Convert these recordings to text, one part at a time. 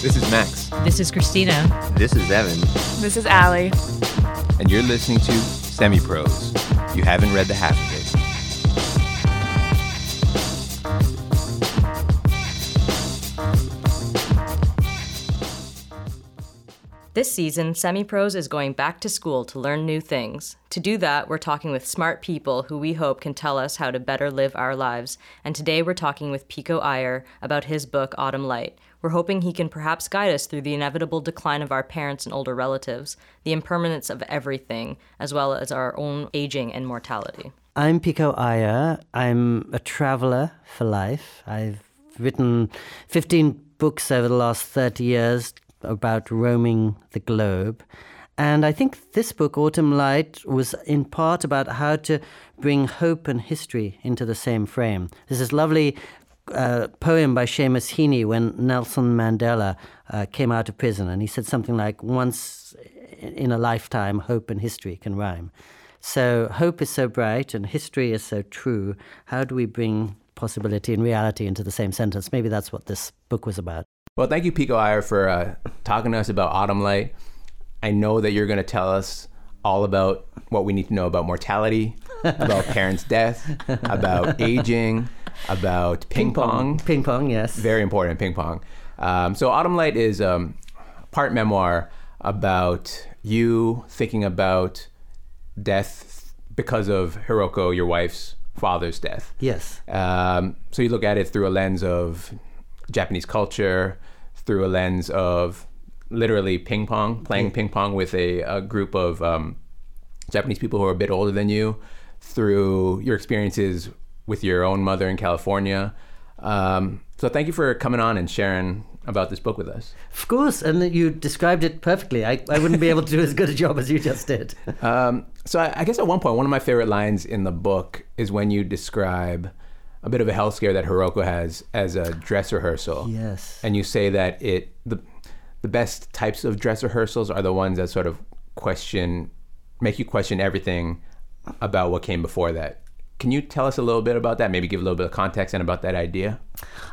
This is Max. This is Christina. This is Evan. This is Allie. And you're listening to Semi Pros. You haven't read the half of it. This season, Semi Pros is going back to school to learn new things. To do that, we're talking with smart people who we hope can tell us how to better live our lives. And today we're talking with Pico Iyer about his book, Autumn Light. We're hoping he can perhaps guide us through the inevitable decline of our parents and older relatives, the impermanence of everything, as well as our own aging and mortality. I'm Pico Iyer. I'm a traveler for life. I've written 15 books over the last 30 years about roaming the globe. And I think this book, Autumn Light, was in part about how to bring hope and history into the same frame. There's this lovely uh, poem by Seamus Heaney when Nelson Mandela uh, came out of prison, and he said something like, Once in a lifetime, hope and history can rhyme. So, hope is so bright and history is so true. How do we bring possibility and reality into the same sentence? Maybe that's what this book was about. Well, thank you, Pico Iyer, for uh, talking to us about Autumn Light. I know that you're going to tell us all about what we need to know about mortality, about parents' death, about aging, about ping, pong. Ping pong, yes. Very important, ping pong. Um, so, Autumn Light is um, part memoir about you thinking about death because of Hiroko, your wife's father's death. Yes. Um, so, you look at it through a lens of Japanese culture, through a lens of literally ping pong, playing yeah. ping pong with a, a group of um, Japanese people who are a bit older than you, through your experiences with your own mother in California. Um, so thank you for coming on and sharing about this book with us. Of course, and you described it perfectly. I, I wouldn't be able to do as good a job as you just did. Um, so I, I guess at one point, one of my favorite lines in the book is when you describe a bit of a health scare that Hiroko has as a dress rehearsal. Yes. And you say that it the the best types of dress rehearsals are the ones that sort of question make you question everything about what came before that. Can you tell us a little bit about that? Maybe give a little bit of context and about that idea?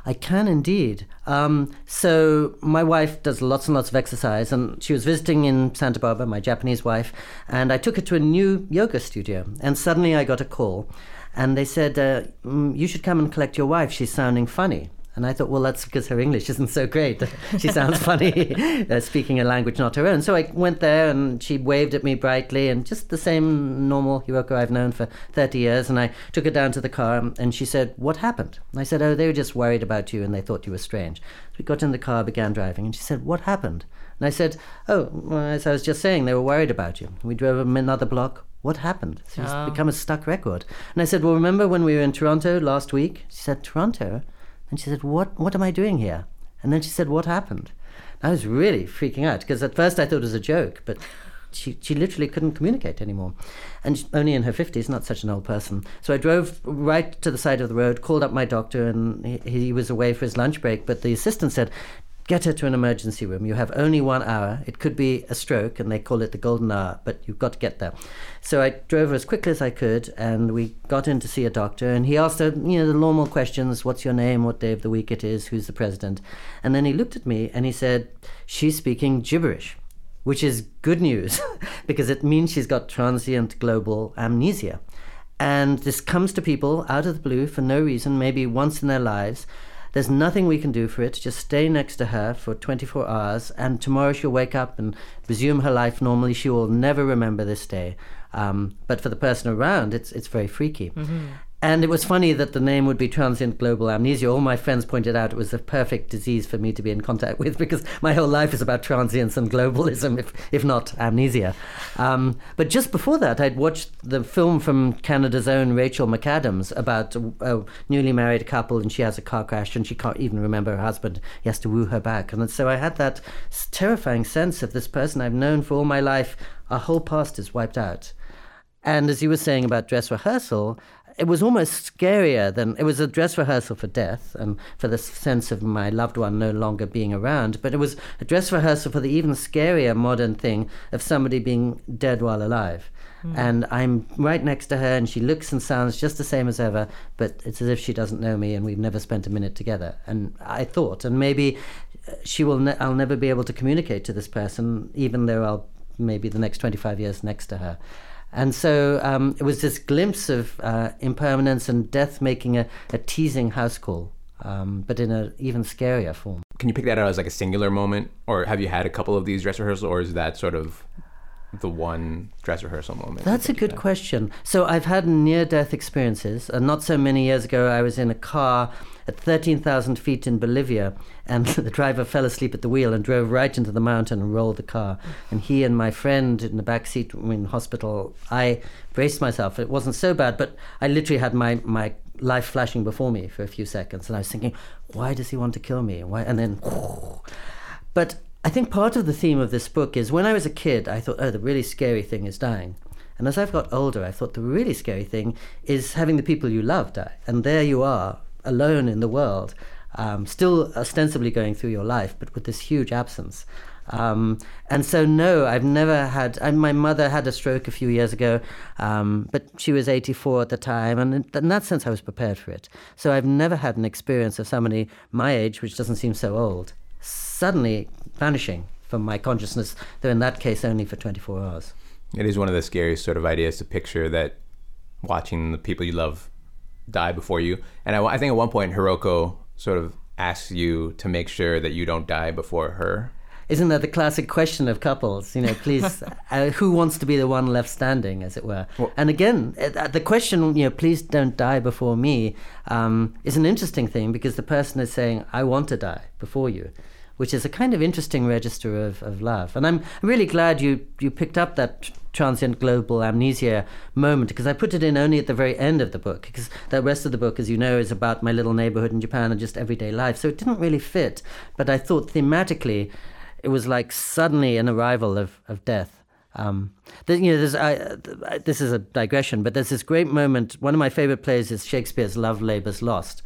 I can indeed. Um, so, my wife does lots and lots of exercise, and she was visiting in Santa Barbara, my Japanese wife, and I took her to a new yoga studio. And suddenly I got a call and they said, uh, mm, You should come and collect your wife. She's sounding funny. And I thought, well, that's because her English isn't so great. she sounds funny, uh, speaking a language not her own. So I went there and she waved at me brightly and just the same normal Hiroko I've known for 30 years. And I took her down to the car and she said, What happened? And I said, Oh, they were just worried about you and they thought you were strange. So we got in the car, began driving, and she said, What happened? And I said, Oh, well, as I was just saying, they were worried about you. We drove another block. What happened? She's oh. become a stuck record. And I said, Well, remember when we were in Toronto last week? She said, Toronto? And she said, What, what am I doing here? And then she said, What happened? I was really freaking out because at first I thought it was a joke, but she, she literally couldn't communicate anymore. And only in her 50s, not such an old person. So I drove right to the side of the road, called up my doctor, and he, he was away for his lunch break. But the assistant said, get her to an emergency room. You have only one hour. It could be a stroke, and they call it the golden hour, but you've got to get there. So I drove her as quickly as I could, and we got in to see a doctor. And he asked her, you know, the normal questions: What's your name? What day of the week it is? Who's the president? And then he looked at me and he said, "She's speaking gibberish." Which is good news because it means she's got transient global amnesia. And this comes to people out of the blue for no reason, maybe once in their lives. There's nothing we can do for it. Just stay next to her for 24 hours, and tomorrow she'll wake up and resume her life normally. She will never remember this day. Um, but for the person around, it's it's very freaky. Mm-hmm. And it was funny that the name would be transient global amnesia. All my friends pointed out it was the perfect disease for me to be in contact with because my whole life is about transience and globalism, if, if not amnesia. Um, but just before that, I'd watched the film from Canada's own Rachel McAdams about a, a, newly married couple and she has a car crash and she can't even remember her husband. He has to woo her back. And so I had that terrifying sense of this person I've known for all my life. Our whole past is wiped out. And as you were saying about dress rehearsal, it was almost scarier than it was a dress rehearsal for death and for the sense of my loved one no longer being around. But it was a dress rehearsal for the even scarier modern thing of somebody being dead while alive. Mm. And I'm right next to her, and she looks and sounds just the same as ever, but it's as if she doesn't know me, and we've never spent a minute together. And I thought, and maybe she will. Ne- I'll never be able to communicate to this person, even though I'll maybe the next 25 years next to her. And so um, it was this glimpse of uh, impermanence and death making a, a teasing house call, um, but in an even scarier form. Can you pick that out as like a singular moment, or have you had a couple of these dress rehearsals, or is that sort of the one dress rehearsal moment? That's a good question. So I've had near death experiences. Uh, not so many years ago, I was in a car at 13,000 feet in Bolivia, and the driver fell asleep at the wheel and drove right into the mountain and rolled the car. And he and my friend in the back seat in hospital. I braced myself. It wasn't so bad, but I literally had my, my life flashing before me for a few seconds. And I was thinking, why does he want to kill me? Why? And then, but I think part of the theme of this book is when I was a kid, I thought, oh, the really scary thing is dying. And as I've got older, I thought the really scary thing is having the people you love die. And there you are, alone in the world, um, still ostensibly going through your life, but with this huge absence. Um, and so, no, I've never had. And my mother had a stroke a few years ago, um, but she was 84 at the time, and in, that sense, I was prepared for it. So, I've never had an experience of somebody my age, which doesn't seem so old, suddenly vanishing from my consciousness, though in that case only for 24 hours. It is one of the scariest sort of ideas to picture that watching the people you love die before you. And I, I think at one point, Hiroko sort of asks you to make sure that you don't die before her. Isn't that the classic question of couples? You know, please, uh, who wants to be the one left standing, as it were? Well, and again, uh, the question, you know, please don't die before me, um, is an interesting thing because the person is saying, I want to die before you which is a kind of interesting register of, of love. And I'm really glad you, you picked up that transient global amnesia moment because I put it in only at the very end of the book because the rest of the book, as you know, is about my little neighborhood in Japan and just everyday life. So it didn't really fit. But I thought thematically, it was like suddenly an arrival of, of death. Um, you know, I, this is a digression, but there's this great moment. One of my favorite plays is Shakespeare's Love Labours Lost.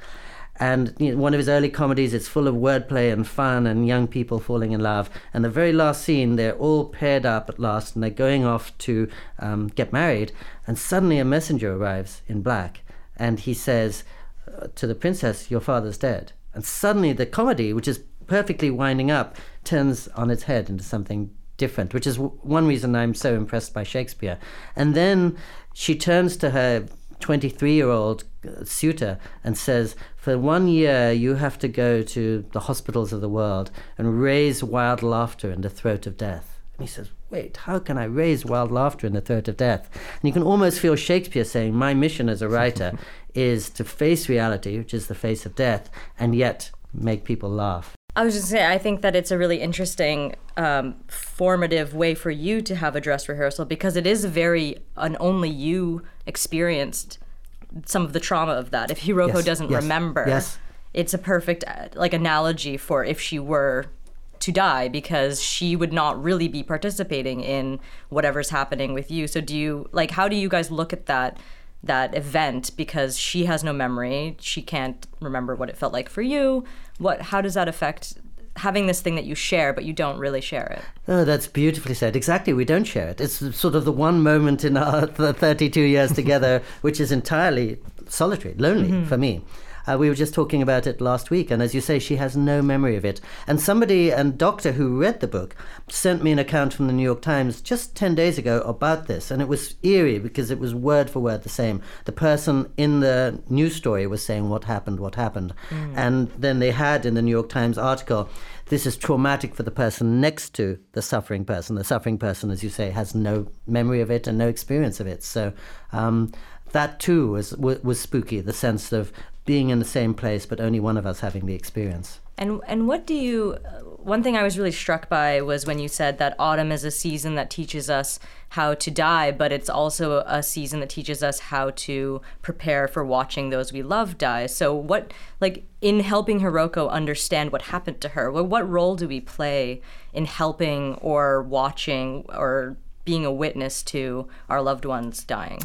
And you know, one of his early comedies, it's full of wordplay and fun and young people falling in love. And the very last scene, they're all paired up at last and they're going off to um, get married. And suddenly a messenger arrives in black and he says uh, to the princess, Your father's dead. And suddenly the comedy, which is perfectly winding up, turns on its head into something different, which is w- one reason I'm so impressed by Shakespeare. And then she turns to her 23 year old uh, suitor and says, For one year, you have to go to the hospitals of the world and raise wild laughter in the throat of death. And he says, Wait, how can I raise wild laughter in the throat of death? And you can almost feel Shakespeare saying, My mission as a writer is to face reality, which is the face of death, and yet make people laugh. I was just saying, I think that it's a really interesting, um, formative way for you to have a dress rehearsal because it is very an only you experienced some of the trauma of that. If Hiroko yes, doesn't yes, remember, yes. it's a perfect uh, like analogy for if she were to die because she would not really be participating in whatever's happening with you. So do you like how do you guys look at that that event because she has no memory, she can't remember what it felt like for you. What how does that affect having this thing that you share, but you don't really share it. Oh, that's beautifully said. Exactly, we don't share it. It's sort of the one moment in our 32 years together which is entirely solitary, lonely mm-hmm. for me. Uh, we were just talking about it last week, and as you say, she has no memory of it. And somebody, and doctor who read the book, sent me an account from the New York Times just 10 days ago about this, and it was eerie because it was word for word the same. The person in the news story was saying what happened, what happened. Mm. And then they had in the New York Times article, this is traumatic for the person next to the suffering person. The suffering person, as you say, has no memory of it and no experience of it. So um, that too was, was spooky, the sense of being in the same place, but only one of us having the experience. And and what do you? One thing I was really struck by was when you said that autumn is a season that teaches us how to die, but it's also a season that teaches us how to prepare for watching those we love die. So what, like, in helping Hiroko understand what happened to her, what role do we play in helping or watching or being a witness to our loved ones dying?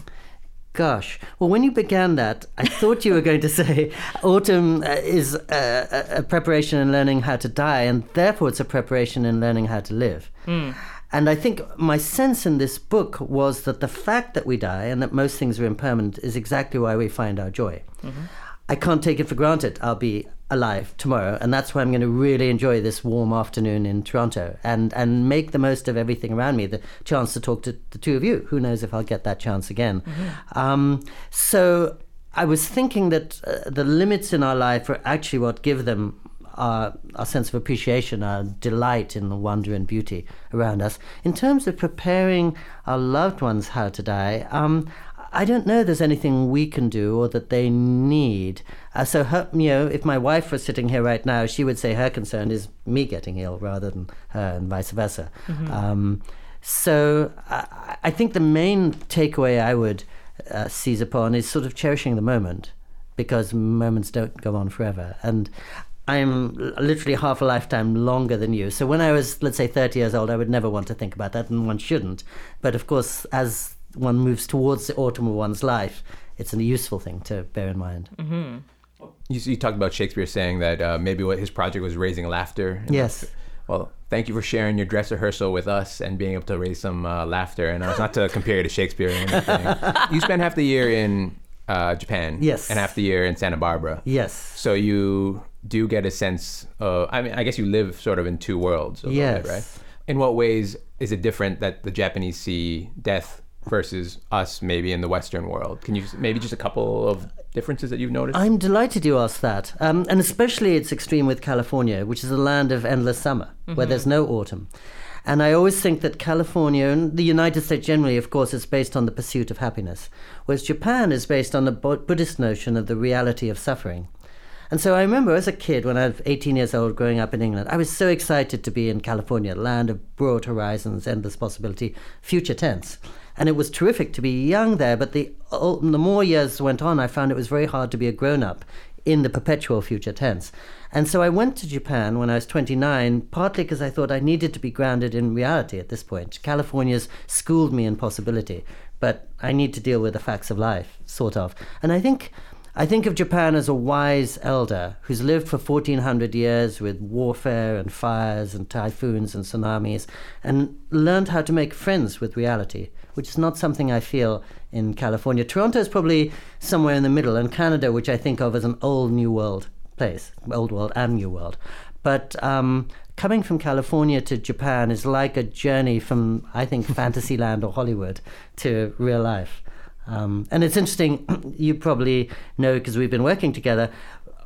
Gosh. Well, when you began that, I thought you were going to say autumn uh, is a, a, preparation in learning how to die, and therefore it's a preparation in learning how to live. Mm. And I think my sense in this book was that the fact that we die and that most things are impermanent is exactly why we find our joy. Mm-hmm. I can't take it for granted I'll be alive tomorrow, and that's why I'm going to really enjoy this warm afternoon in Toronto and and make the most of everything around me. The chance to talk to the two of you. Who knows if I'll get that chance again? Um, so I was thinking that uh, the limits in our life are actually what give them our, our sense of appreciation, our delight in the wonder and beauty around us. In terms of preparing our loved ones how to die, um, I don't know there's anything we can do or that they need. Uh, so, her, you know, if my wife was sitting here right now, she would say her concern is me getting ill rather than her, and vice versa. Um, so, I, I think the main takeaway I would uh, seize upon is sort of cherishing the moment because moments don't go on forever. And I'm literally half a lifetime longer than you. So when I was, let's say, 30 years old, I would never want to think about that, and one shouldn't. But of course, as one moves towards the autumn of one's life, it's a useful thing to bear in mind. You, you talked about Shakespeare saying that uh, maybe what his project was raising laughter. Yes. Well, thank you for sharing your dress rehearsal with us and being able to raise some uh, laughter. And uh, it's not to compare you to Shakespeare or anything. you spent half the year in uh, Japan. Yes. And half the year in Santa Barbara. Yes. So you do get a sense of, I mean, I guess you live sort of in two worlds a little bit, Yes. right? In what ways is it different that the Japanese see death versus us maybe in the Western world? Can you maybe just a couple of differences that you've noticed? I'm delighted you asked that. Um, and especially it's extreme with California, which is a land of endless summer, where there's no autumn. And I always think that California and the United States generally, of course, is based on the pursuit of happiness, whereas Japan is based on the Buddhist notion of the reality of suffering. And so I remember as a kid, when I was 18 years old, growing up in England, I was so excited to be in California, land of broad horizons, endless possibility, future tense. And it was terrific to be young there, but the, ol- the more years went on, I found it was very hard to be a grown up in the perpetual future tense. And so I went to Japan when I was 29, partly because I thought I needed to be grounded in reality at this point. California's schooled me in possibility, but I need to deal with the facts of life, sort of. And I think I think of Japan as a wise elder who's lived for 1400 years with warfare and fires and typhoons and tsunamis and learned how to make friends with reality, which is not something I feel in California. Toronto is probably somewhere in the middle, and Canada, which I think of as an old New World place, old world and New World. But um, coming from California to Japan is like a journey from, I think, Fantasyland or Hollywood to real life. Um, and it's interesting, you probably know because we've been working together.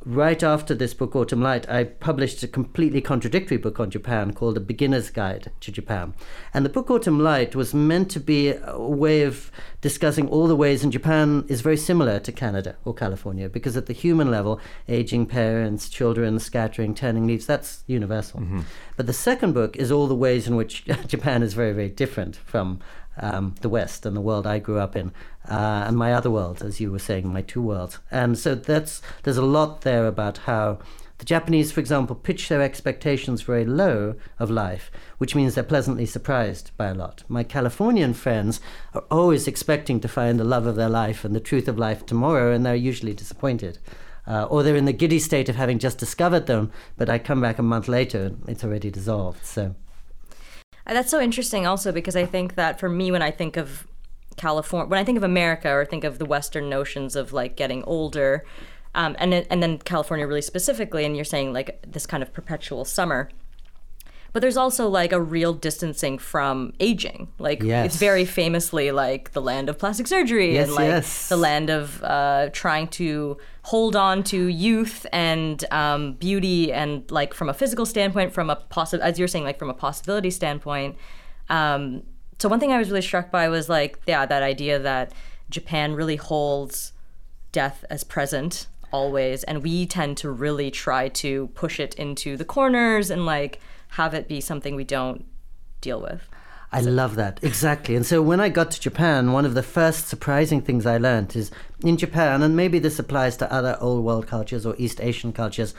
Right after this book, Autumn Light, I published a completely contradictory book on Japan called A Beginner's Guide to Japan. And the book Autumn Light was meant to be a way of discussing all the ways in Japan is very similar to Canada or California, because at the human level, aging parents, children, scattering, turning leaves, that's universal. Mm-hmm. But the second book is all the ways in which Japan is very, very different from um, the West and the world I grew up in, uh, and my other world, as you were saying, my two worlds. And so that's there's a lot there about how the Japanese, for example, pitch their expectations very low of life, which means they're pleasantly surprised by a lot. My Californian friends are always expecting to find the love of their life and the truth of life tomorrow, and they're usually disappointed. Uh, or they're in the giddy state of having just discovered them, but I come back a month later and it's already dissolved. So. Uh, That's so interesting, also, because I think that for me, when I think of California, when I think of America or think of the Western notions of like getting older, um, and then- and then California really specifically, and you're saying like this kind of perpetual summer. But there's also like a real distancing from aging. Like Yes. it's very famously like the land of plastic surgery Yes, and like yes. the land of uh, trying to hold on to youth and um, beauty and like from a physical standpoint, from a possi- as you're saying, like from a possibility standpoint. Um, so one thing I was really struck by was like yeah that idea that Japan really holds death as present always and we tend to really try to push it into the corners and like have it be something we don't deal with. I love that. Exactly. And so when I got to Japan, one of the first surprising things I learned is in Japan, and maybe this applies to other old world cultures or East Asian cultures,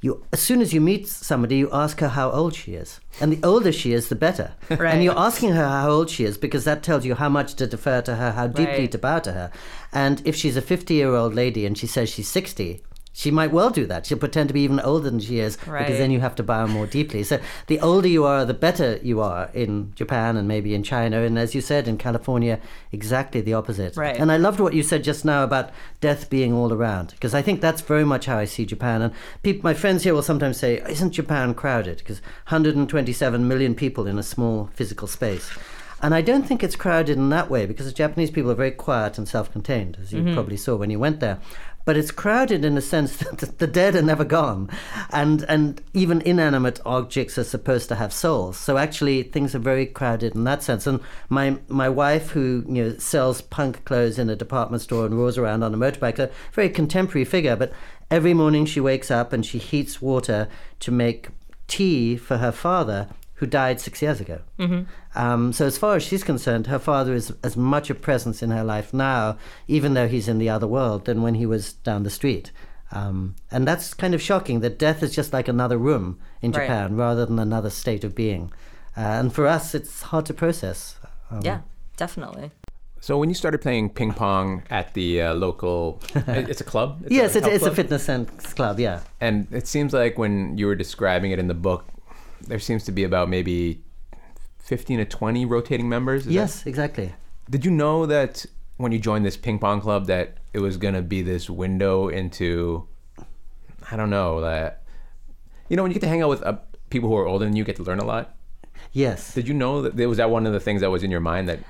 you as soon as you meet somebody, you ask her how old she is. And the older she is, the better. Right. And you're asking her how old she is because that tells you how much to defer to her, how deeply Right. to bow to her. And if she's a 50 year old lady and she says she's 60, she might well do that. She'll pretend to be even older than she is Right. because then you have to bow more deeply. So the older you are, the better you are in Japan and maybe in China. And as you said, in California, exactly the opposite. Right. And I loved what you said just now about death being all around because I think that's very much how I see Japan. And peop my friends here will sometimes say, "Isn't Japan crowded?" Because 127 million people in a small physical space. And I don't think it's crowded in that way because the Japanese people are very quiet and self-contained, as you mm-hmm. probably saw when you went there. But it's crowded in the sense that the dead are never gone, and and even inanimate objects are supposed to have souls. So actually, things are very crowded in that sense. And my my wife, who you know sells punk clothes in a department store and roars around on a motorbike, a very contemporary figure. But every morning she wakes up and she heats water to make tea for her father, who died six years ago. Um, so, as far as she's concerned, her father is as much a presence in her life now, even though he's in the other world, than when he was down the street. Um, and that's kind of shocking that death is just like another room in Right. Japan rather than another state of being. Uh, and for us, it's hard to process. Um, Yeah, definitely. So when you started playing ping pong at the uh, local, it's a club. It's yes, it's, health it's a fitness sense club, yeah. And it seems like when you were describing it in the book, there seems to be about maybe 15 to 20 rotating members. Is that- Yes, exactly. did you know that when you joined this ping pong club that it was going to be this window into, I don't know, that, you know, when you get to hang out with uh, people who are older than you, you get to learn a lot. Yes. Did you know that was that one of the things that was in your mind that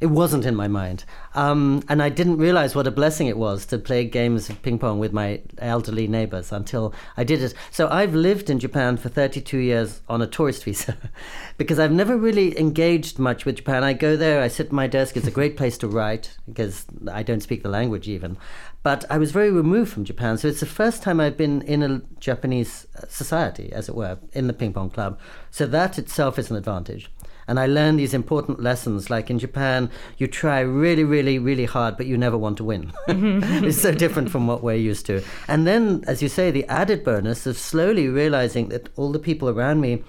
It wasn't in my mind. Um, and I didn't realize what a blessing it was to play games of ping pong with my elderly neighbors until I did it. So I've lived in Japan for 32 years on a tourist visa because I've never really engaged much with Japan. I go there, I sit at my desk, it's a great place to write because I don't speak the language even. But I was very removed from Japan, so it's the first time I've been in a Japanese uh, society, as it were, in the ping pong club. So that itself is an advantage. And I learned these important lessons. Like in Japan, you try really, really, really hard, but you never want to win. it's so different from what we're used to. And then, as you say, the added bonus of slowly realizing that all the people around me,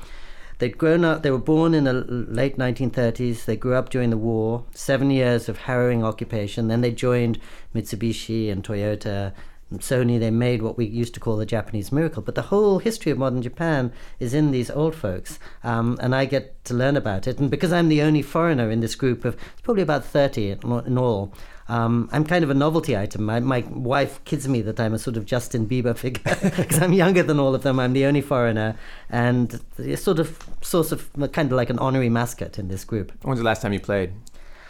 they'd grown up, they were born in the late 1930s, they grew up during the war, seven years of harrowing occupation. Then they joined Mitsubishi and Toyota. Sony, they made what we used to call the Japanese miracle. But the whole history of modern Japan is in these old folks, um, and I get to learn about it. And because I'm the only foreigner in this group of probably about 30 in all, um, I'm kind of a novelty item. My, my wife kids me that I'm a sort of Justin Bieber figure because I'm younger than all of them. I'm the only foreigner, and sort of source of kind of like an honorary mascot in this group. when's the last time you played?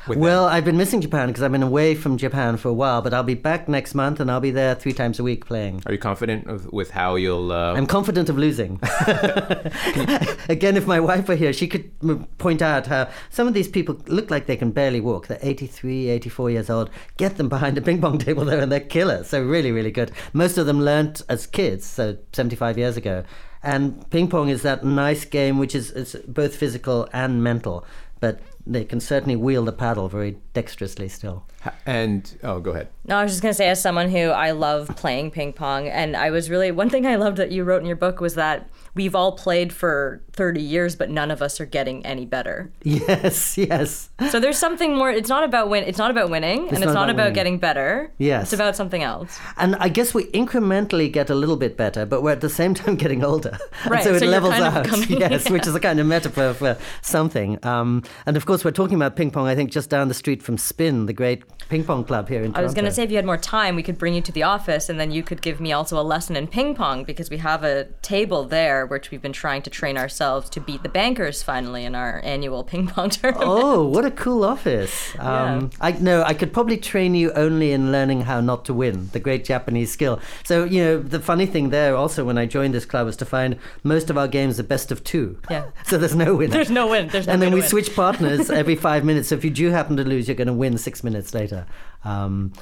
With them? Well, I've been missing Japan because I've been away from Japan for a while, but I'll be back next month and I'll be there three times a week playing. are you confident of, with how you'll? Uh, I'm confident of losing. Again, if my wife were here, she could point out how some of these people look like they can barely walk. They're 83, 84 years old. Get them behind a ping pong table there and they're killers. So, really, really good. Most of them learnt as kids, so 75 years ago. And ping pong is that nice game which is it's both physical and mental, but they can certainly wield a paddle very dexterously still. and oh, go ahead. No, I was just gonna say, as someone who I love playing ping pong, and I was really one thing I loved that you wrote in your book was that we've all played for 30 years, but none of us are getting any better. Yes, yes. So there's something more. It's not about win. It's not about winning, and it's not not, about about, getting better. Yes. it's about something else. And I guess we incrementally get a little bit better, but we're at the same time getting older. And Right, so it levels kind of out. coming- yes, which is a kind of metaphor for something. Um, and of course, we're talking about ping pong, I think, just down the street from Spin, the great ping pong club here in Toronto. I was gonna say if you had more time, we could bring you to the office, and then you could give me also a lesson in ping pong because we have a table there, which we've been trying to train ourselves to beat the bankers finally in our annual ping pong tournament. Oh, what a cool office! Um, I no, I could probably train you only in learning how not to win, the great Japanese skill. So you know, the funny thing there also when I joined this club was to find most of our games are best of two. Yeah. so there's no winner. There's no win. There's no and then we win. switch partners every five minutes. So if you do happen to lose, you're going to win six minutes later. Um,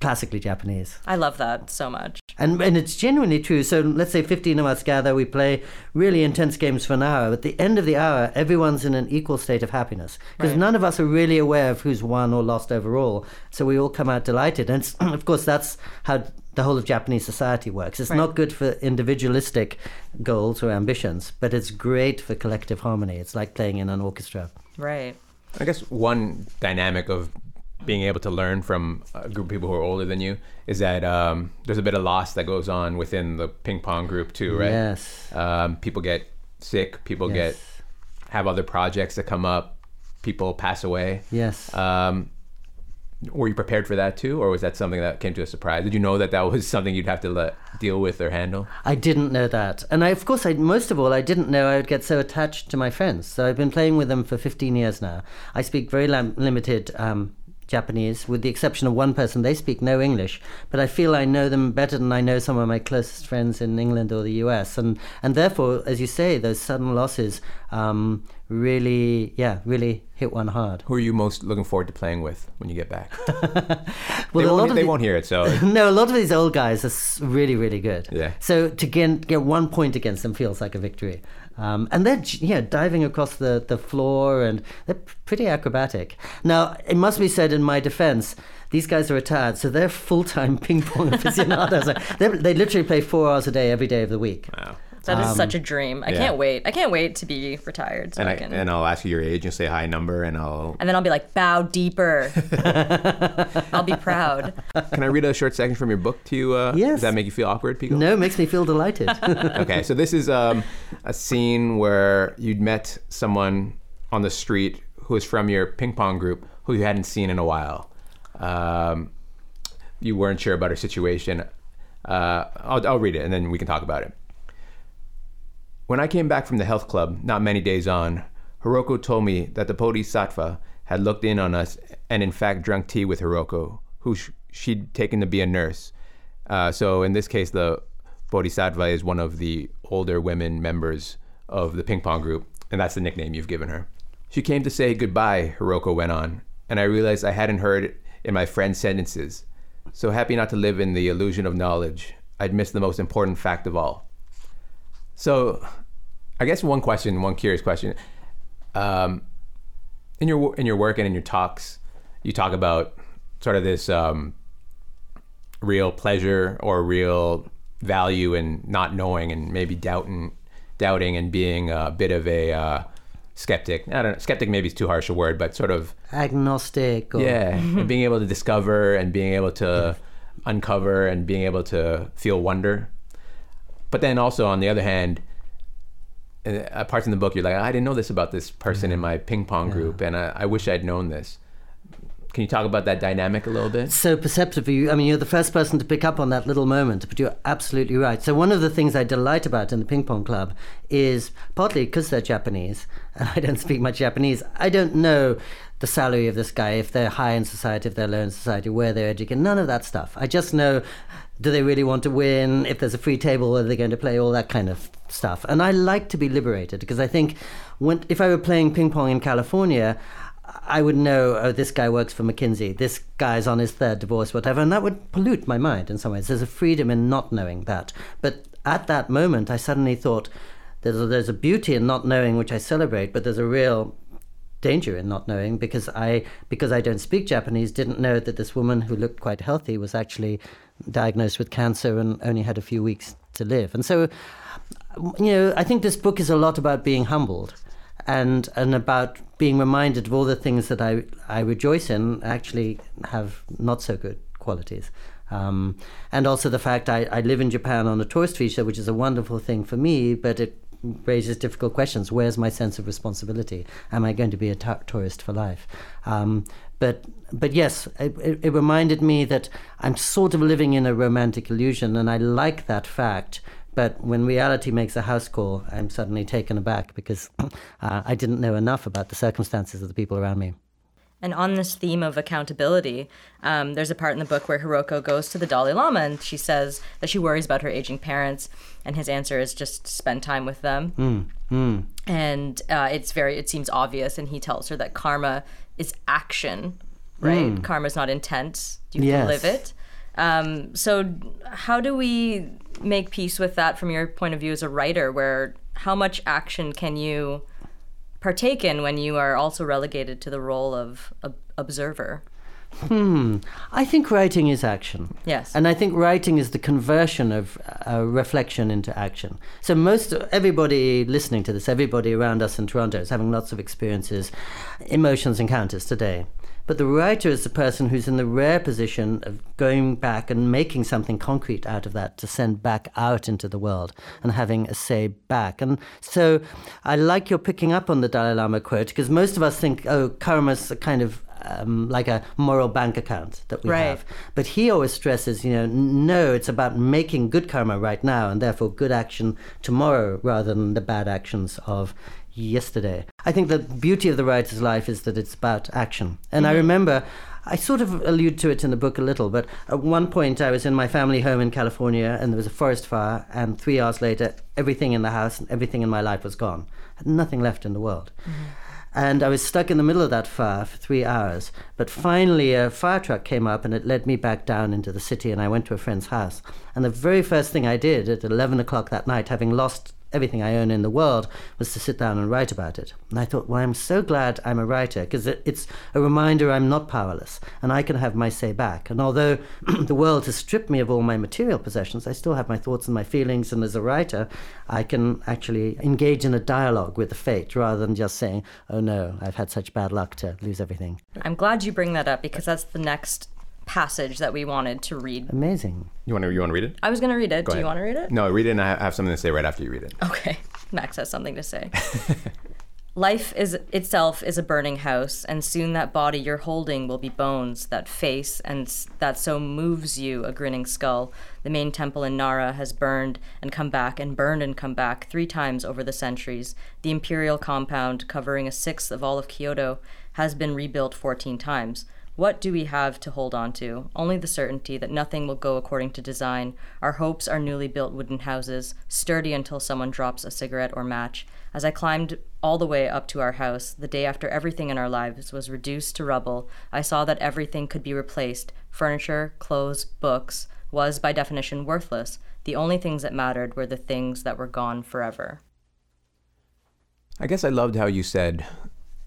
classically Japanese. I love that so much. And, and it's genuinely true. So let's say 15 of us gather, we play really intense games for an hour. At the end of the hour, everyone's in an equal state of happiness because Right. none of us are really aware of who's won or lost overall. So we all come out delighted. And of course, that's how the whole of Japanese society works. It's Right. not good for individualistic goals or ambitions, but it's great for collective harmony. It's like playing in an orchestra. Right. I guess one dynamic of being able to learn from a group of people who are older than you is that um, there's a bit of loss that goes on within the ping pong group too, right? Yes. Um, people get sick. People Yes. get have other projects that come up. People pass away. Yes. Um, were you prepared for that too, or was that something that came to a surprise? Did you know that that was something you'd have to let, deal with or handle? I didn't know that. And I, of course, I, most of all, I didn't know I would get so attached to my friends. So I've been playing with them for 15 years now. I speak very limited um, Japanese, with the exception of one person. They speak no English, but I feel I know them better than I know some of my closest friends in England or the US. And, and therefore, as you say, those sudden losses um, really, yeah, really hit one hard. Who are you most looking forward to playing with when you get back? Well, they a lot of they the- won't hear it, so no, a lot of these old guys are really, really good. Yeah. So to get get one point against them feels like a victory. Um, and they're yeah diving across the, the floor and they're pretty acrobatic. Now it must be said in my defence, these guys are retired, so they're full time ping pong aficionados. they they literally play four hours a day every day of the week. wow. That is such a dream. I yeah. can't wait. I can't wait to be retired. So And I, I can. and I'll ask you your age and say a high number, and I'll and then I'll be like, bow deeper. I'll be proud. can I read a short section from your book to you? Uh, Yes. Does that make you feel awkward, Pico? No, it makes me feel delighted. okay, so this is um, a scene where you'd met someone on the street who was from your ping pong group who you hadn't seen in a while. Um, you weren't sure about her situation. Uh, I'll, I'll read it and then we can talk about it. When I came back from the health club, not many days on, Hiroko told me that the Bodhisattva had looked in on us and, in fact, drunk tea with Hiroko, who sh- she'd taken to be a nurse. Uh, so, in this case, the Bodhisattva is one of the older women members of the ping pong group, and that's the nickname you've given her. She came to say goodbye, Hiroko went on, and I realized I hadn't heard in my friend's sentences. So happy not to live in the illusion of knowledge, I'd missed the most important fact of all. So, I guess one question, one curious question. Um, in your in your work and in your talks, you talk about sort of this um, real pleasure or real value in not knowing and maybe doubting, doubting and being a bit of a uh, skeptic. I don't know, skeptic maybe is too harsh a word, but sort of Agnostic. Or, yeah, and being able to discover and being able to uncover and being able to feel wonder. But then also on the other hand, uh, parts in the book you're like, I didn't know this about this person in my ping pong group, and I, I wish I'd known this. Can you talk about that dynamic a little bit? so perceptive of you. I mean, you're the first person to pick up on that little moment, but you're absolutely right. So, one of the things I delight about in the ping pong club is partly because they're Japanese, and I don't speak much Japanese, I don't know the salary of this guy, if they're high in society, if they're low in society, where they're educated, none of that stuff. I just know do they really want to win? If there's a free table, are they going to play? All that kind of stuff. And I like to be liberated because I think when, if I were playing ping pong in California, I would know, oh, this guy works for McKinsey, this guy's on his third divorce, whatever, and that would pollute my mind in some ways. There's a freedom in not knowing that. But at that moment, I suddenly thought there's a, there's a beauty in not knowing, which I celebrate, but there's a real danger in not knowing because I because I don't speak Japanese didn't know that this woman who looked quite healthy was actually diagnosed with cancer and only had a few weeks to live. And so you know, I think this book is a lot about being humbled and and about being reminded of all the things that I I rejoice in actually have not so good qualities. Um, and also the fact I, I live in Japan on a tourist visa, which is a wonderful thing for me, but it raises difficult questions. Where's my sense of responsibility? Am I going to be a tourist for life? Um, but but yes, it, it, it reminded me that I'm sort of living in a romantic illusion, and I like that fact. But when reality makes a house call, I'm suddenly taken aback because uh, I didn't know enough about the circumstances of the people around me. And on this theme of accountability, um, there's a part in the book where Hiroko goes to the Dalai Lama and she says that she worries about her aging parents, and his answer is just spend time with them. And uh, it's very, it seems obvious, and he tells her that karma is action, right? Karma is not intent. You Yes. can live it. Um, so, how do we make peace with that from your point of view as a writer? Where how much action can you partake in when you are also relegated to the role of ob- observer? Hmm. I think writing is action. Yes. And I think writing is the conversion of uh, reflection into action. So most everybody listening to this, everybody around us in Toronto is having lots of experiences, emotions, encounters today. But the writer is the person who's in the rare position of going back and making something concrete out of that to send back out into the world and having a say back. And so I like your picking up on the Dalai Lama quote because most of us think, oh, karma's a kind of um, like a moral bank account that we Right. have. But he always stresses, you know, no, it's about making good karma right now and therefore good action tomorrow rather than the bad actions of yesterday. I think the beauty of the writer's life is that it's about action. And I mm-hmm. remember. I sort of allude to it in the book a little, but at one point I was in my family home in California and there was a forest fire, and three hours later, everything in the house and everything in my life was gone. I had nothing left in the world. Mm-hmm. And I was stuck in the middle of that fire for three hours. But finally, a fire truck came up and it led me back down into the city. And I went to a friend's house. And the very first thing I did at 11 o'clock that night, having lost everything I own in the world, was to sit down and write about it. And I thought, well, I'm so glad I'm a writer because it, it's a reminder I'm not powerless and I can have my say back. And although the world has stripped me of all my material possessions, I still have my thoughts and my feelings. And as a writer, I can actually engage in a dialogue with the fate rather than just saying, oh no, I've had such bad luck to lose everything. I'm glad you bring that up because that's the next passage that we wanted to read. Amazing. You want to you want to read it? I was going to read it. Go Do you want to read it? No, read it, and I have something to say right after you read it. Okay. Max has something to say. Life is itself is a burning house, and soon that body you're holding will be bones. That face and that so moves you a grinning skull. The main temple in Nara has burned and come back and burned and come back three times over the centuries. The imperial compound, covering a sixth of all of Kyoto, has been rebuilt 14 times. What do we have to hold on to? Only the certainty that nothing will go according to design. Our hopes are newly built wooden houses, sturdy until someone drops a cigarette or match. As I climbed all the way up to our house, the day after everything in our lives was reduced to rubble, I saw that everything could be replaced. Furniture, clothes, books was by definition worthless. The only things that mattered were the things that were gone forever. I guess I loved how you said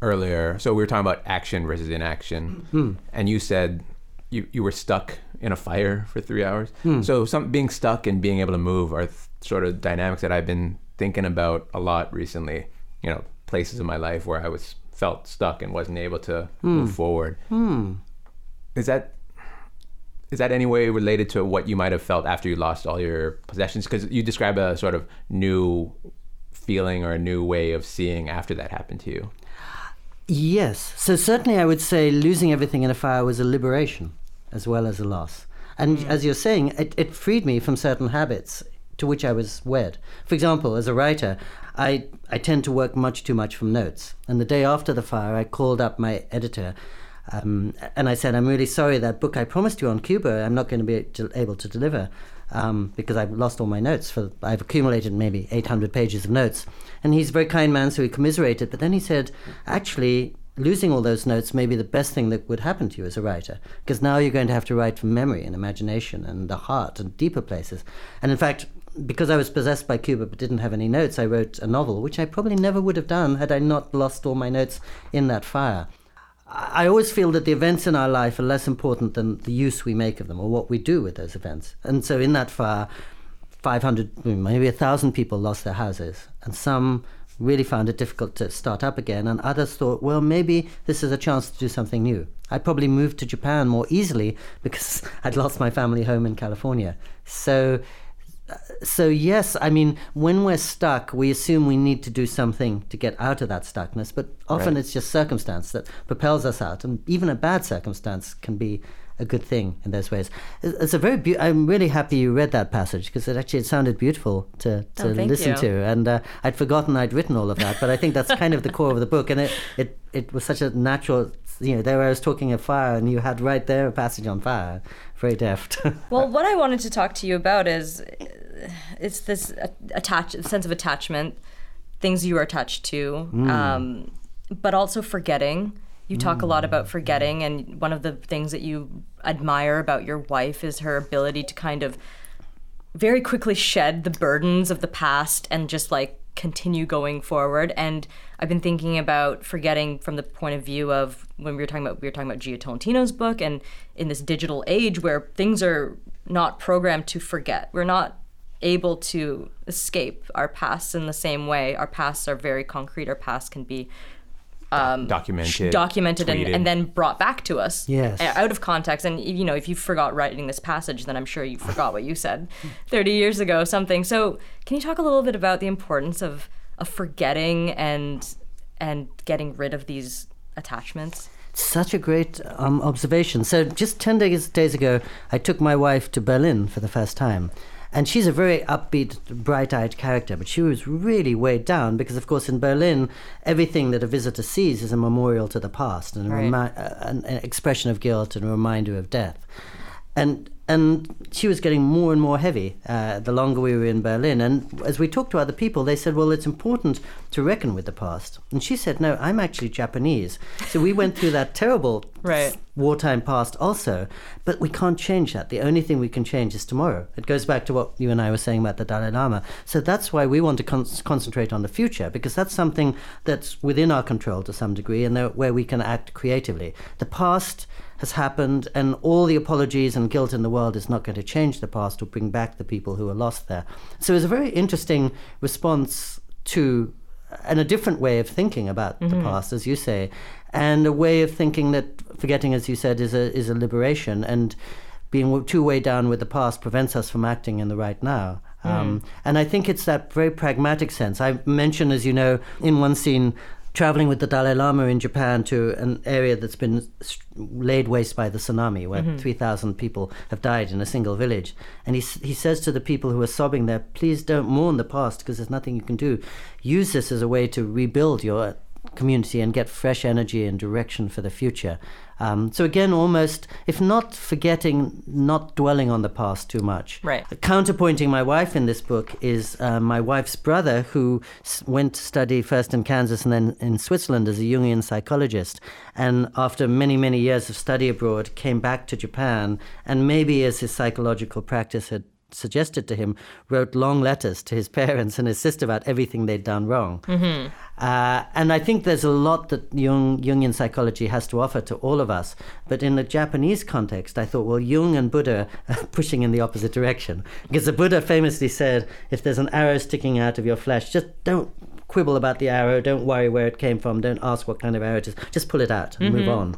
earlier. So we were talking about action versus inaction, hmm. and you said you you were stuck in a fire for three hours. Hmm. So some being stuck and being able to move are th- sort of dynamics that I've been thinking about a lot recently. You know, places in my life where I was felt stuck and wasn't able to hmm. move forward. Is that is that any way related to what you might have felt after you lost all your possessions? Because you describe a sort of new feeling or a new way of seeing after that happened to you. Yes. So certainly I would say losing everything in a fire was a liberation as well as a loss. And as you're saying, it, it freed me from certain habits to which I was wed. For example, as a writer, I, I tend to work much too much from notes. And the day after the fire, I called up my editor um, and I said, I'm really sorry that book I promised you on Cuba, I'm not going to be able to deliver um, because I've lost all my notes. For I've accumulated maybe 800 pages of notes. And he's a very kind man, so he commiserated. But then he said, actually, losing all those notes may be the best thing that would happen to you as a writer, because now you're going to have to write from memory and imagination and the heart and deeper places. And in fact, because I was possessed by Cuba but didn't have any notes, I wrote a novel, which I probably never would have done had I not lost all my notes in that fire. I always feel that the events in our life are less important than the use we make of them or what we do with those events. And so in that fire, 500, maybe 1,000 people lost their houses. And some really found it difficult to start up again. And others thought, well, maybe this is a chance to do something new. I probably moved to Japan more easily because I'd lost my family home in California. So so yes, I mean, when we're stuck, we assume we need to do something to get out of that stuckness, but often Right. it's just circumstance that propels us out, and even a bad circumstance can be a good thing in those ways. It's a very. Be- I'm really happy you read that passage because it actually it sounded beautiful to, to Oh, thank listen you. to, and uh, I'd forgotten I'd written all of that, but I think that's kind of the core of the book, and it it, it was such a natural. You know, there I was talking of fire, and you had right there a passage on fire. Very deft. Well, what I wanted to talk to you about is it's this attach sense of attachment, things you are attached to, um, but also forgetting. You talk a lot about forgetting, and one of the things that you admire about your wife is her ability to kind of very quickly shed the burdens of the past and just like continue going forward. And I've been thinking about forgetting from the point of view of when we were talking about we were talking about Jia Tolentino's book and in this digital age where things are not programmed to forget. We're not able to escape our pasts in the same way. Our pasts are very concrete. Our past can be um, documented, documented and, and then brought back to us Yes. out of context and you know if you forgot writing this passage then i'm sure you forgot what you said 30 years ago something so can you talk a little bit about the importance of of forgetting and and getting rid of these attachments Such a great um, observation. So, just 10 days, days ago, I took my wife to Berlin for the first time. And she's a very upbeat, bright eyed character, but she was really weighed down because, of course, in Berlin, everything that a visitor sees is a memorial to the past and a Right. remi- uh, an, an expression of guilt and a reminder of death. And and she was getting more and more heavy uh, the longer we were in Berlin. And as we talked to other people, they said, "Well, it's important to reckon with the past." And she said, "No, I'm actually Japanese." So we went through that terrible Right. wartime past also, but we can't change that. The only thing we can change is tomorrow. It goes back to what you and I were saying about the Dalai Lama. So that's why we want to con- concentrate on the future because that's something that's within our control to some degree and where we can act creatively. The past has happened, and all the apologies and guilt in the world is not going to change the past or bring back the people who are lost there. So it's a very interesting response to and a different way of thinking about the past, as you say, and a way of thinking that forgetting, as you said, is a is a liberation, and being too way down with the past prevents us from acting in the right now. Um, and I think it's that very pragmatic sense. I mentioned, as you know, in one scene. Traveling with the Dalai Lama in Japan to an area that's been laid waste by the tsunami, where mm-hmm. 3,000 people have died in a single village. And he, he says to the people who are sobbing there, please don't mourn the past because there's nothing you can do. Use this as a way to rebuild your community and get fresh energy and direction for the future. Um, so again, almost, if not forgetting, not dwelling on the past too much. Right. Counterpointing my wife in this book is uh, my wife's brother, who s- went to study first in Kansas and then in Switzerland as a Jungian psychologist. And after many, many years of study abroad, came back to Japan. And maybe as his psychological practice had suggested to him, wrote long letters to his parents and his sister about everything they'd done wrong. Uh, and I think there's a lot that Jung, Jungian psychology has to offer to all of us. But in the Japanese context, I thought, well, Jung and Buddha are pushing in the opposite direction. Because the Buddha famously said, if there's an arrow sticking out of your flesh, just don't quibble about the arrow, don't worry where it came from, don't ask what kind of arrow it is, just pull it out and move on.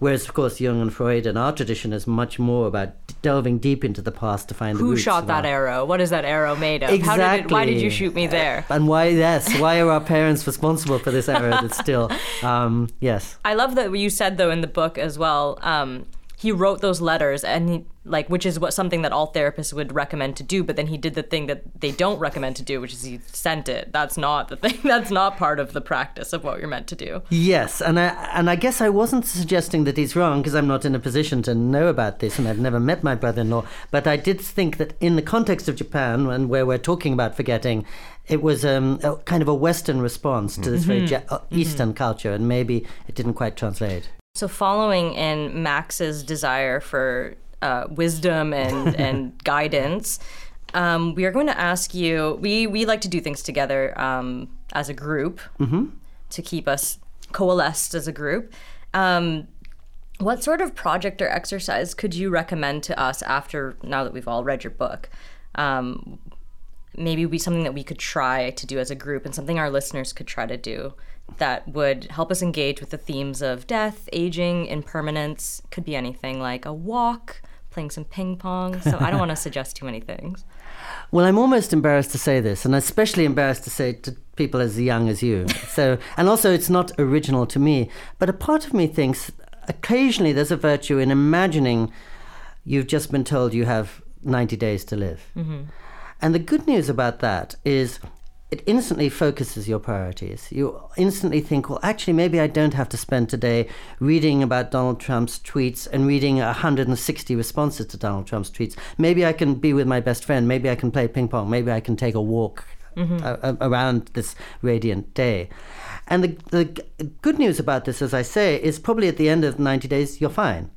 Whereas, of course, Jung and Freud and our tradition is much more about delving deep into the past to find the who shot that our- arrow what is that arrow made of How did it, why did you shoot me there And why, yes, why are our parents responsible for this arrow that's still, um, yes. I love that you said though in the book as well. Um, he wrote those letters, and he like, which is what something that all therapists would recommend to do. But then he did the thing that they don't recommend to do, which is he sent it. That's not the thing. That's not part of the practice of what you're meant to do. Yes, and I and I guess I wasn't suggesting that he's wrong because I'm not in a position to know about this, and I've never met my brother-in-law. But I did think that in the context of Japan, and where we're talking about forgetting, it was um, a kind of a Western response to this very ja- uh, Eastern culture, and maybe it didn't quite translate. So, following in Max's desire for uh, wisdom and, and guidance, um, we are going to ask you. We we like to do things together um, as a group to keep us coalesced as a group. Um, what sort of project or exercise could you recommend to us after now that we've all read your book? Um, maybe be something that we could try to do as a group and something our listeners could try to do that would help us engage with the themes of death, aging, impermanence. Could be anything like a walk, playing some ping pong. So I don't want to suggest too many things. Well, I'm almost embarrassed to say this, and especially embarrassed to say to people as young as you. So, and also, it's not original to me, but a part of me thinks occasionally there's a virtue in imagining you've just been told you have 90 days to live. Mm-hmm. And the good news about that is it instantly focuses your priorities. You instantly think, well, actually, maybe I don't have to spend today reading about Donald Trump's tweets and reading 160 responses to Donald Trump's tweets. Maybe I can be with my best friend. Maybe I can play ping pong. Maybe I can take a walk a- a- around this radiant day. And the, the good news about this, as I say, is probably at the end of 90 days, you're fine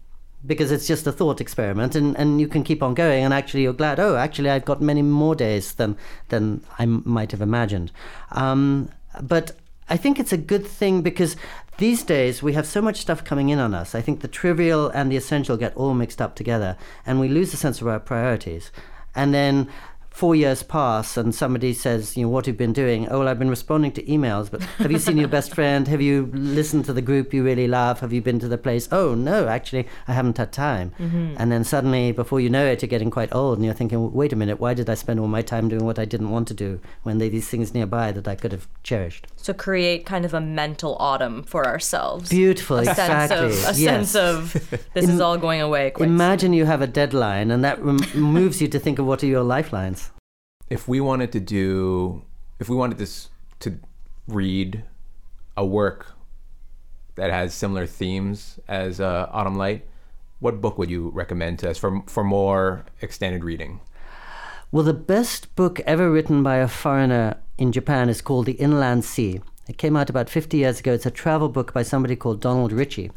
because it's just a thought experiment and, and you can keep on going and actually you're glad oh actually i've got many more days than than i might have imagined. Um, but i think it's a good thing because these days we have so much stuff coming in on us. I think the trivial and the essential get all mixed up together and we lose the sense of our priorities. And then four years pass and somebody says, you know, what have you been doing? Oh, well, I've been responding to emails, but have you seen your best friend? Have you listened to the group you really love? Have you been to the place? Oh, no, actually, I haven't had time. Mm-hmm. And then suddenly, before you know it, you're getting quite old and you're thinking, wait a minute, why did I spend all my time doing what I didn't want to do when there are these things nearby that I could have cherished? So create kind of a mental autumn for ourselves. Beautiful, a exactly. Sense of, a yes. sense of this is all going away. Imagine you have a deadline and that rem- moves you to think of what are your lifelines if we wanted to do if we wanted this to read a work that has similar themes as uh, autumn light what book would you recommend to us for for more extended reading? Well the best book ever written by a foreigner in japan is called the inland sea. It came out about 50 years ago. It's a travel book by somebody called donald richie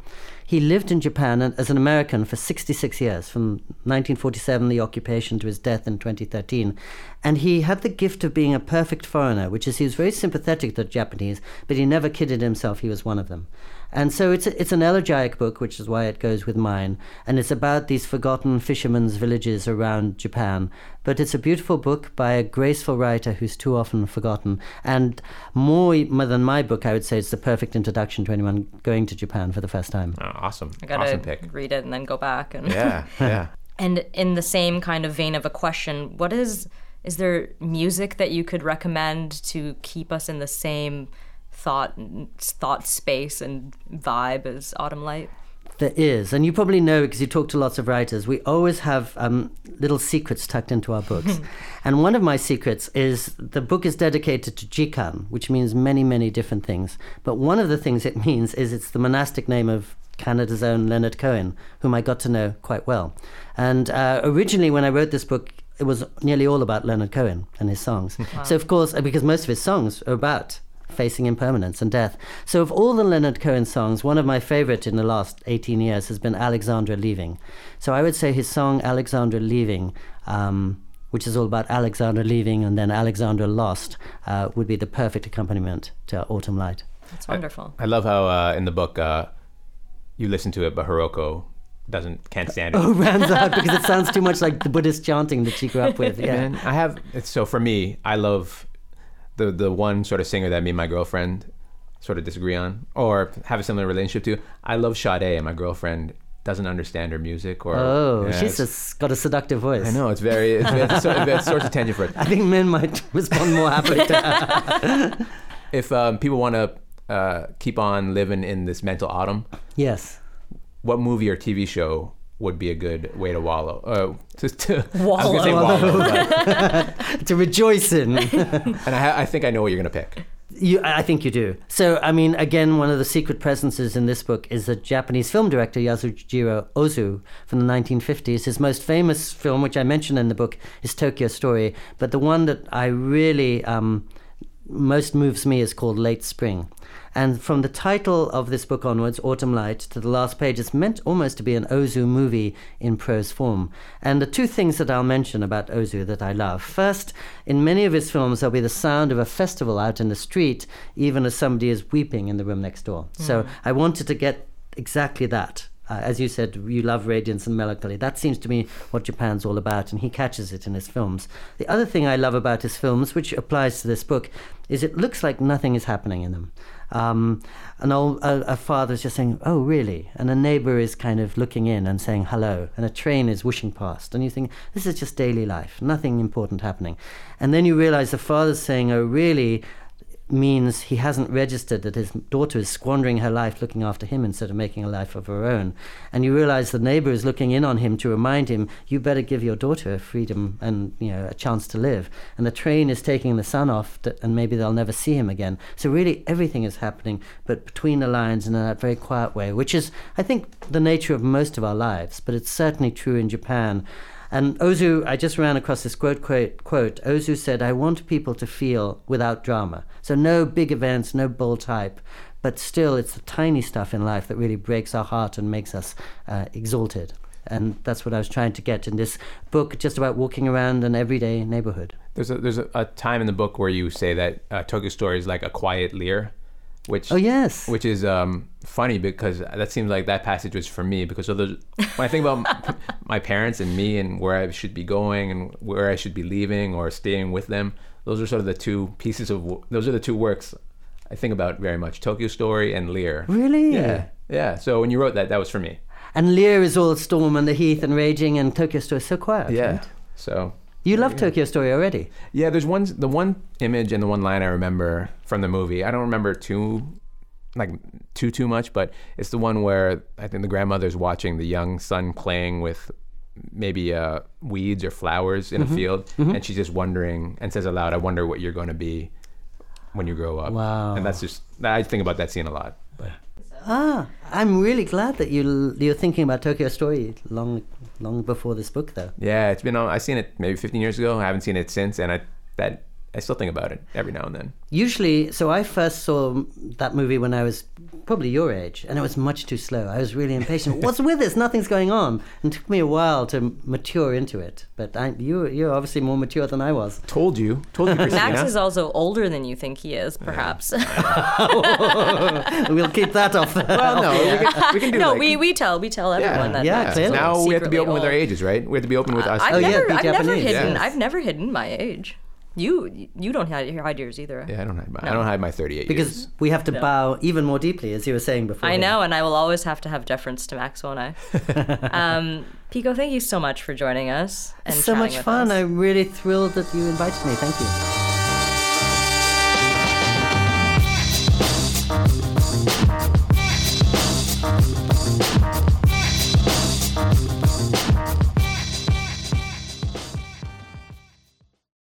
he lived in Japan as an American for 66 years, from 1947, the occupation, to his death in 2013. And he had the gift of being a perfect foreigner, which is he was very sympathetic to the Japanese, but he never kidded himself he was one of them. And so it's a, it's an elegiac book, which is why it goes with mine, and it's about these forgotten fishermen's villages around Japan. But it's a beautiful book by a graceful writer who's too often forgotten, and more than my book, I would say it's the perfect introduction to anyone going to Japan for the first time. Oh, awesome! I gotta awesome pick. read it and then go back and yeah, yeah. and in the same kind of vein of a question, what is is there music that you could recommend to keep us in the same thought thought space and vibe as Autumn Light? There is, and you probably know because you talk to lots of writers. We always have um, little secrets tucked into our books, and one of my secrets is the book is dedicated to Jikan, which means many, many different things. But one of the things it means is it's the monastic name of Canada's own Leonard Cohen, whom I got to know quite well. And uh, originally, when I wrote this book, it was nearly all about Leonard Cohen and his songs. Wow. So, of course, because most of his songs are about facing impermanence and death. So, of all the Leonard Cohen songs, one of my favorite in the last 18 years has been Alexandra Leaving. So, I would say his song Alexandra Leaving. Um, which is all about Alexandra leaving and then Alexandra lost, uh, would be the perfect accompaniment to Autumn Light. That's wonderful. I, I love how uh, in the book uh, you listen to it, but Hiroko doesn't can't stand it. Oh, runs out because it sounds too much like the Buddhist chanting that she grew up with. Yeah, Man, I have. It's, so for me, I love the the one sort of singer that me and my girlfriend sort of disagree on or have a similar relationship to. I love Sade, and my girlfriend doesn't understand her music or oh yeah, she's just got a seductive voice. I know it's very it's, it's, it's, source of tension for it. I think men might respond more happily to if um, people want to uh, keep on living in this mental autumn yes. what movie or tv show would be a good way to wallow. Uh, to, to, wallow. I was say wallow, to rejoice in. and I, I, think I know what you're going to pick. You, I think you do. So, I mean, again, one of the secret presences in this book is the Japanese film director Yasujiro Ozu from the 1950s. His most famous film, which I mention in the book, is Tokyo Story. But the one that I really um, most moves me is called Late Spring. And from the title of this book onwards, Autumn Light, to the last page, it's meant almost to be an Ozu movie in prose form. And the two things that I'll mention about Ozu that I love. First, in many of his films, there'll be the sound of a festival out in the street, even as somebody is weeping in the room next door. Mm. So I wanted to get exactly that uh, as you said, you love radiance and melancholy. That seems to me what Japan's all about, and he catches it in his films. The other thing I love about his films, which applies to this book, is it looks like nothing is happening in them. Um, an old a, a father is just saying, "Oh, really?" and a neighbor is kind of looking in and saying hello, and a train is whooshing past, and you think this is just daily life, nothing important happening, and then you realize the father's saying, "Oh, really?" Means he hasn't registered that his daughter is squandering her life looking after him instead of making a life of her own. And you realize the neighbor is looking in on him to remind him, you better give your daughter freedom and you know a chance to live. And the train is taking the son off, to, and maybe they'll never see him again. So really, everything is happening, but between the lines in that very quiet way, which is, I think, the nature of most of our lives. But it's certainly true in Japan. And Ozu, I just ran across this quote, quote, quote. Ozu said, I want people to feel without drama. So no big events, no bold type, but still it's the tiny stuff in life that really breaks our heart and makes us uh, exalted. And that's what I was trying to get in this book, just about walking around an everyday neighborhood. There's a, there's a, a time in the book where you say that uh, Tokyo Story is like a quiet Lear. Which Oh, yes. which is um, funny because that seems like that passage was for me because those, when I think about my parents and me and where I should be going and where I should be leaving or staying with them, those are sort of the two pieces of those are the two works I think about very much: Tokyo Story and Lear. Really? Yeah, yeah. So when you wrote that, that was for me. And Lear is all storm and the heath and raging, and Tokyo Story is so quiet. Yeah. right? So You love Tokyo Story already. Yeah, there's one the one image and the one line I remember from the movie. I don't remember too like too too much, but it's the one where I think the grandmother's watching the young son playing with maybe uh, weeds or flowers in a field, and she's just wondering and says aloud, "I wonder what you're going to be when you grow up." Wow. And that's just I think about that scene a lot. But Ah, I'm really glad that you you're thinking about Tokyo Story long long before this book, though. yeah, it's been on. I seen it maybe 15 years ago. I haven't seen it since, and I that I still think about it every now and then. Usually, so I first saw that movie when I was probably your age, and it was much too slow. I was really impatient. What's with this? Nothing's going on. And it took me a while to mature into it. But I, you, you're obviously more mature than I was. Told you, told you, Christina. Max is also older than you think he is, perhaps. we'll keep that off. The, well, no, we can, we can do no, like, we, we tell we tell everyone that. Yeah, Max clearly. Now we have to be secretly open with our ages, right? We have to be open with uh, us. I've Oh, never, be I've never hidden. Yes. I've never hidden my age. You, you don't hide, hide yours either. yeah, I don't hide my I don't hide my 38 because years. we have to bow even more deeply, as you were saying before. I know, and I will always have to have deference to Max, won't I? um, Pico, thank you so much for joining us. And so much fun. us. I'm really thrilled that you invited me. Thank you.